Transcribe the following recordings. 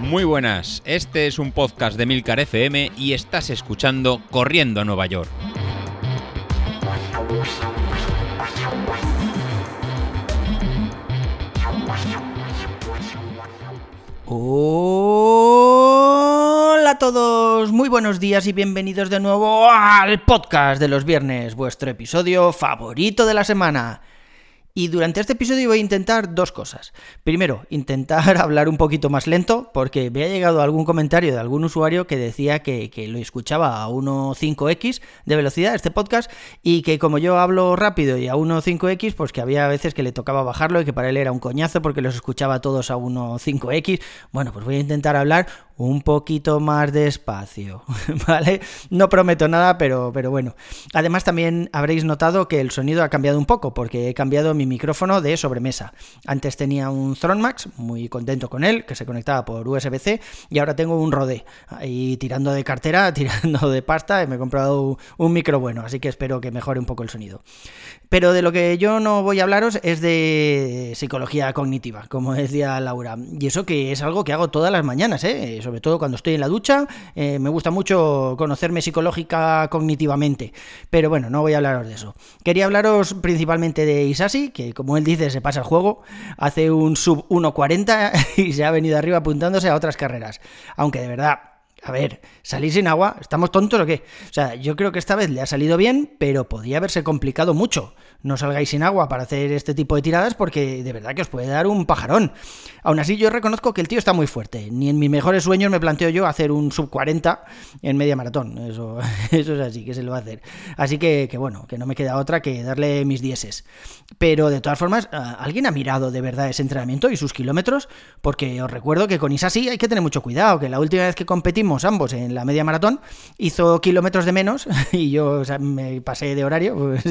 Muy buenas, este es un podcast de Milcar FM y estás escuchando Corriendo a Nueva York. Hola a todos, muy buenos días y bienvenidos de nuevo al podcast de los viernes, vuestro episodio favorito de la semana. Y durante este episodio voy a intentar dos cosas. Primero, intentar hablar un poquito más lento, porque me ha llegado algún comentario de algún usuario que decía que, lo escuchaba a 1.5x de velocidad, este podcast, y que como yo hablo rápido y a 1.5x, pues que había veces que le tocaba bajarlo y que para él era un coñazo porque los escuchaba todos a 1.5x. Bueno, pues voy a intentar hablar un poquito más despacio, ¿vale? No prometo nada, pero, pero bueno. Además también habréis notado que el sonido ha cambiado un poco, porque he cambiado mi micrófono de sobremesa. Antes tenía un Max, muy contento con él, que se conectaba por USB-C, y ahora tengo un Rode, ahí tirando de cartera, tirando de pasta, y me he comprado un micro bueno, así que espero que mejore un poco el sonido. Pero de lo que yo no voy a hablaros es de psicología cognitiva, como decía Laura. Y eso que es algo que hago todas las mañanas, ¿eh? Sobre todo cuando estoy en la ducha. Eh, me gusta mucho conocerme psicológica cognitivamente. Pero bueno, no voy a hablaros de eso. Quería hablaros principalmente de Isasi, que como él dice, se pasa el juego. Hace un sub 1.40 y se ha venido arriba apuntándose a otras carreras. Aunque de verdad, a ver, salir sin agua, ¿estamos tontos o qué? O sea, yo creo que esta vez le ha salido bien, pero podía haberse complicado mucho no salgáis sin agua para hacer este tipo de tiradas porque de verdad que os puede dar un pajarón. Aún así yo reconozco que el tío está muy fuerte. Ni en mis mejores sueños me planteo yo hacer un sub 40 en media maratón. Eso, eso es así, que se lo va a hacer. Así que, que bueno, que no me queda otra que darle mis dieces. Pero de todas formas, ¿alguien ha mirado de verdad ese entrenamiento y sus kilómetros? Porque os recuerdo que con Isasi hay que tener mucho cuidado, que la última vez que competimos ambos en la media maratón hizo kilómetros de menos y yo me pasé de horario, pues,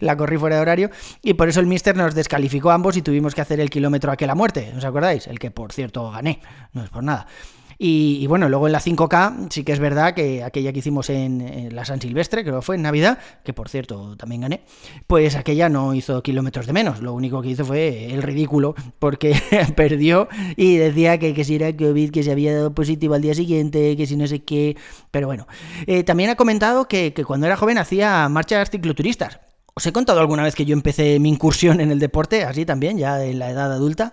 la corrí fuera de horario, y por eso el Mister nos descalificó a ambos y tuvimos que hacer el kilómetro aquel a muerte, ¿os acordáis? El que por cierto gané, no es por nada. Y, bueno, luego en la 5K sí que es verdad que aquella que hicimos en, la San Silvestre, creo que fue en Navidad, que por cierto también gané, pues aquella no hizo kilómetros de menos, lo único que hizo fue el ridículo, porque perdió y decía que, que, si era COVID, que se había dado positivo al día siguiente, que si no sé qué, pero bueno. Eh, también ha comentado que, que cuando era joven hacía marchas cicloturistas. Os he contado alguna vez que yo empecé mi incursión en el deporte, así también, ya en la edad adulta.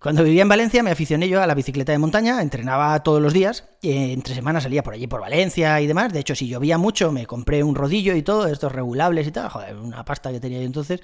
Cuando vivía en Valencia me aficioné yo a la bicicleta de montaña, entrenaba todos los días, y entre semanas salía por allí por Valencia y demás. De hecho, si llovía mucho, me compré un rodillo y todo, estos regulables y tal, joder, una pasta que tenía yo entonces.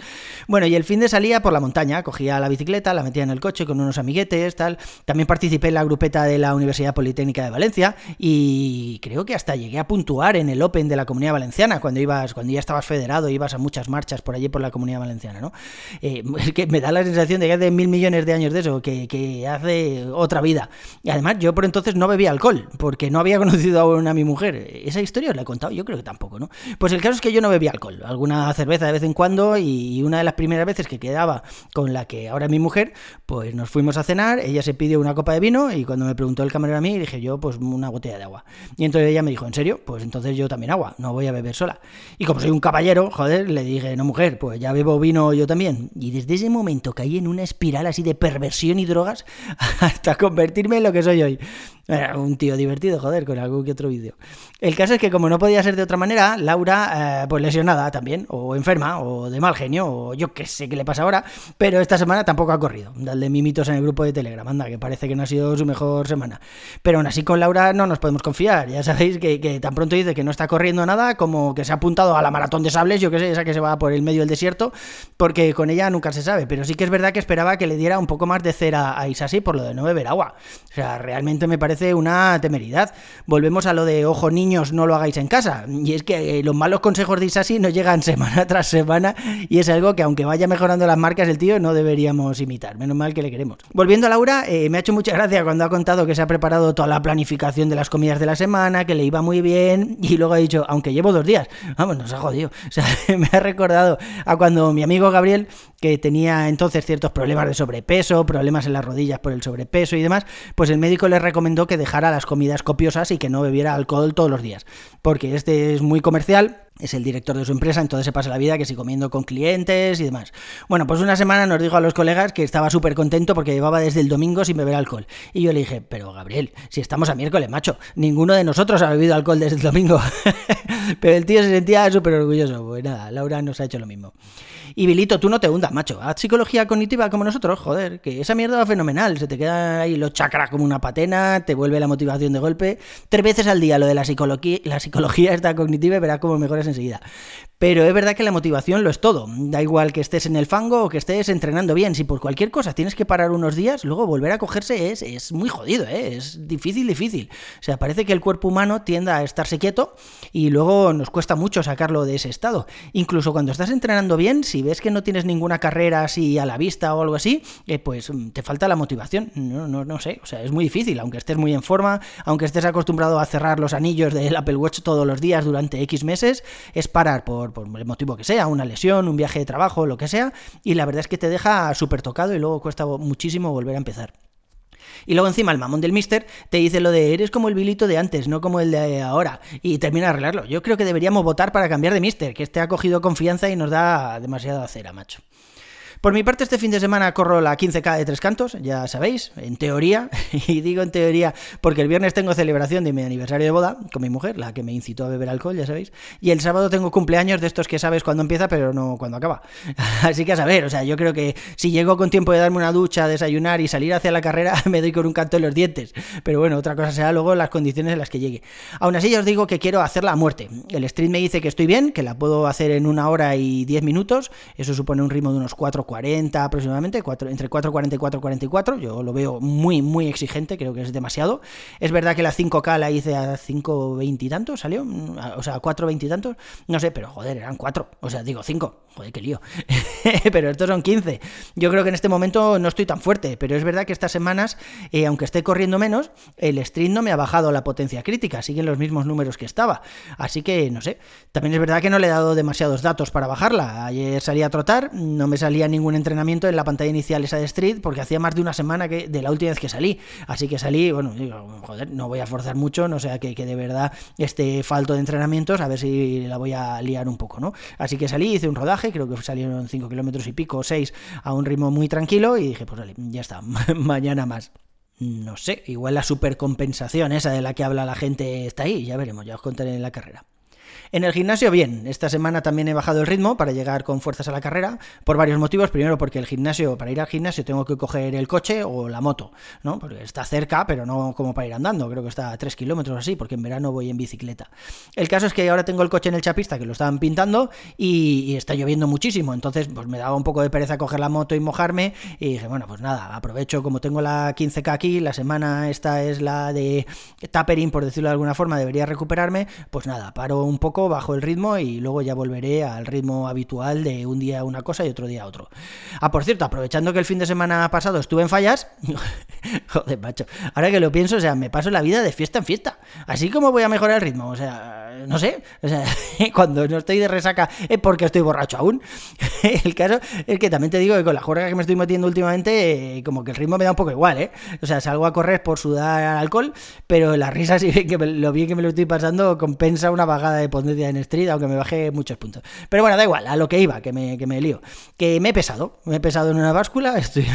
Bueno, y el fin de salía por la montaña, cogía la bicicleta, la metía en el coche con unos amiguetes, tal. También participé en la grupeta de la Universidad Politécnica de Valencia y creo que hasta llegué a puntuar en el Open de la Comunidad Valenciana cuando ibas, cuando ya estabas federado, ibas a muchas marchas por allí por la comunidad valenciana, ¿no? Eh, que me da la sensación de que hace mil millones de años de eso, que, hace otra vida. Y además yo por entonces no bebía alcohol, porque no había conocido aún a mi mujer. ¿Esa historia os la he contado? Yo creo que tampoco, ¿no? Pues el caso es que yo no bebía alcohol, alguna cerveza de vez en cuando y una de las primeras veces que quedaba con la que ahora es mi mujer, pues nos fuimos a cenar, ella se pidió una copa de vino y cuando me preguntó el camarero a mí, dije yo pues una botella de agua. Y entonces ella me dijo, ¿en serio? Pues entonces yo también agua, no voy a beber sola. Y como soy un caballero, joder, le dije, no mujer, pues ya bebo vino yo también. Y desde ese momento caí en una espiral así de perversión y drogas hasta convertirme en lo que soy hoy. Era un tío divertido, joder, con algún que otro vídeo. El caso es que como no podía ser de otra manera, Laura, eh, pues lesionada también, o enferma, o de mal genio, o yo qué sé qué le pasa ahora, pero esta semana tampoco ha corrido. Dale mimitos en el grupo de Telegram, anda, que parece que no ha sido su mejor semana. Pero aún así con Laura no nos podemos confiar, ya sabéis que, que tan pronto dice que no está corriendo nada, como que se ha apuntado a la maratón de sables, yo qué sé, esa que se va por el medio del desierto, porque con ella nunca se sabe, pero sí que es verdad que esperaba que le diera un poco más de cera a Isasi por lo de no beber agua. O sea, realmente me parece una temeridad. Volvemos a lo de, ojo niños, no lo hagáis en casa. Y es que eh, los malos consejos de Isasi nos llegan semana tras semana y es algo que aunque vaya mejorando las marcas el tío, no deberíamos imitar. Menos mal que le queremos. Volviendo a Laura, eh, me ha hecho mucha gracia cuando ha contado que se ha preparado toda la planificación de las comidas de la semana, que le iba muy bien y luego ha dicho, aunque llevo dos días, vamos, nos ha jodido. O sea, me ha recordado a cuando mi amigo Gabriel, que tenía entonces ciertos problemas de sobrepeso, problemas en las rodillas por el sobrepeso y demás, pues el médico le recomendó que dejara las comidas copiosas y que no bebiera alcohol todos los días porque este es muy comercial es el director de su empresa, entonces se pasa la vida que si comiendo con clientes y demás. Bueno, pues una semana nos dijo a los colegas que estaba súper contento porque llevaba desde el domingo sin beber alcohol. Y yo le dije, pero Gabriel, si estamos a miércoles, macho, ninguno de nosotros ha bebido alcohol desde el domingo. pero el tío se sentía súper orgulloso. Pues nada, Laura nos ha hecho lo mismo. Y Bilito, tú no te hundas, macho. Haz psicología cognitiva como nosotros, joder, que esa mierda va fenomenal. Se te quedan ahí los chakras como una patena, te vuelve la motivación de golpe. Tres veces al día lo de la psicología, la psicología está cognitiva y verás cómo mejoras enseguida. Pero es verdad que la motivación lo es todo. Da igual que estés en el fango o que estés entrenando bien. Si por cualquier cosa tienes que parar unos días, luego volver a cogerse es, es muy jodido, ¿eh? es difícil, difícil. O sea, parece que el cuerpo humano tiende a estarse quieto y luego nos cuesta mucho sacarlo de ese estado. Incluso cuando estás entrenando bien, si ves que no tienes ninguna carrera así a la vista o algo así, eh, pues mm, te falta la motivación. No, no, no sé, o sea, es muy difícil, aunque estés muy en forma, aunque estés acostumbrado a cerrar los anillos del Apple Watch todos los días durante X meses, es parar por por, el motivo que sea, una lesión, un viaje de trabajo, lo que sea, y la verdad es que te deja súper tocado y luego cuesta muchísimo volver a empezar. Y luego encima el mamón del mister te dice lo de eres como el bilito de antes, no como el de ahora. Y termina de arreglarlo. Yo creo que deberíamos votar para cambiar de mister, que este ha cogido confianza y nos da demasiada cera, macho. Por mi parte, este fin de semana corro la 15K de Tres Cantos, ya sabéis, en teoría, y digo en teoría porque el viernes tengo celebración de mi aniversario de boda con mi mujer, la que me incitó a beber alcohol, ya sabéis, y el sábado tengo cumpleaños de estos que sabes cuándo empieza, pero no cuándo acaba. Así que a saber, o sea, yo creo que si llego con tiempo de darme una ducha, desayunar y salir hacia la carrera, me doy con un canto en los dientes. Pero bueno, otra cosa será luego las condiciones en las que llegue. Aún así, ya os digo que quiero hacerla a muerte. El stream me dice que estoy bien, que la puedo hacer en una hora y diez minutos, eso supone un ritmo de unos 4 40 aproximadamente, entre 4.40 y 4.44. Yo lo veo muy, muy exigente, creo que es demasiado. Es verdad que la 5K la hice a 5.20 y tantos, salió, o sea, 4.20 y tantos, no sé, pero joder, eran 4, o sea, digo 5, joder, qué lío. pero estos son 15. Yo creo que en este momento no estoy tan fuerte, pero es verdad que estas semanas, eh, aunque esté corriendo menos, el stream no me ha bajado la potencia crítica, siguen los mismos números que estaba. Así que, no sé, también es verdad que no le he dado demasiados datos para bajarla. Ayer salí a trotar, no me salía ningún entrenamiento en la pantalla inicial esa de Street porque hacía más de una semana que de la última vez que salí. Así que salí, bueno, digo, joder, no voy a forzar mucho, no sea que, que de verdad esté falto de entrenamientos, a ver si la voy a liar un poco, ¿no? Así que salí, hice un rodaje, creo que salieron 5 kilómetros y pico, 6 a un ritmo muy tranquilo y dije, pues vale, ya está, mañana más. No sé, igual la supercompensación esa de la que habla la gente está ahí, ya veremos, ya os contaré en la carrera. En el gimnasio, bien. Esta semana también he bajado el ritmo para llegar con fuerzas a la carrera, por varios motivos. Primero, porque el gimnasio, para ir al gimnasio, tengo que coger el coche o la moto, ¿no? Porque está cerca, pero no como para ir andando. Creo que está a 3 kilómetros así, porque en verano voy en bicicleta. El caso es que ahora tengo el coche en el chapista, que lo estaban pintando, y, está lloviendo muchísimo. Entonces, pues me daba un poco de pereza coger la moto y mojarme. Y dije, bueno, pues nada, aprovecho, como tengo la 15K aquí, la semana esta es la de tapering, por decirlo de alguna forma, debería recuperarme. Pues nada, paro un poco bajo el ritmo y luego ya volveré al ritmo habitual de un día una cosa y otro día otro. Ah, por cierto, aprovechando que el fin de semana pasado estuve en fallas, joder, macho, ahora que lo pienso, o sea, me paso la vida de fiesta en fiesta. Así como voy a mejorar el ritmo, o sea, no sé, o sea, cuando no estoy de resaca es porque estoy borracho aún. el caso es que también te digo que con la jornada que me estoy metiendo últimamente, como que el ritmo me da un poco igual, ¿eh? O sea, salgo a correr por sudar alcohol, pero la risa, sí que lo bien que me lo estoy pasando, compensa una vagada de en Street, aunque me bajé muchos puntos. Pero bueno, da igual, a lo que iba, que me, que me lío. Que me he pesado, me he pesado en una báscula, estoy,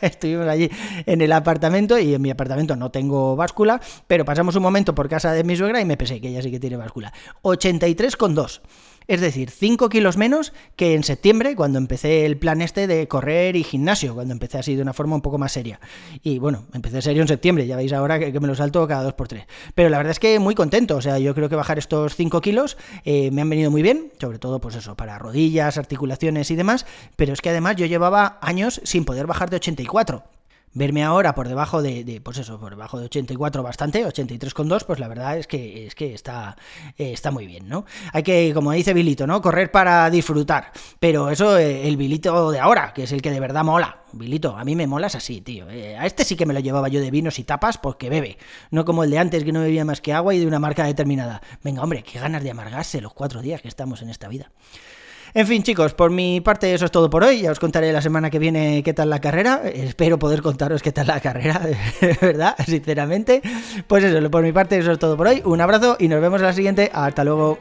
estuvimos allí en el apartamento y en mi apartamento no tengo báscula, pero pasamos un momento por casa de mi suegra y me pesé, que ella sí que tiene báscula. 83,2. Es decir, 5 kilos menos que en septiembre, cuando empecé el plan este de correr y gimnasio, cuando empecé así de una forma un poco más seria. Y bueno, empecé serio en septiembre, ya veis ahora que, me lo salto cada 2 por 3 Pero la verdad es que muy contento, o sea, yo creo que bajar estos 5 kilos eh, me han venido muy bien, sobre todo pues eso, para rodillas, articulaciones y demás, pero es que además yo llevaba años sin poder bajar de 84 verme ahora por debajo de, pues eso, por debajo de 84 bastante, 83,2, pues la verdad es que, es que está, eh, está muy bien, ¿no? Hay que, como dice Bilito, ¿no? Correr para disfrutar, pero eso, eh, el Bilito de ahora, que es el que de verdad mola. Bilito, a mí me molas así, tío. Eh, a este sí que me lo llevaba yo de vinos y tapas porque bebe, no como el de antes que no bebía más que agua y de una marca determinada. Venga, hombre, qué ganas de amargarse los cuatro días que estamos en esta vida. En fin, chicos, por mi parte eso es todo por hoy. Ya os contaré la semana que viene qué tal la carrera. Espero poder contaros qué tal la carrera, ¿verdad? Sinceramente. Pues eso, por mi parte eso es todo por hoy. Un abrazo y nos vemos en la siguiente. Hasta luego.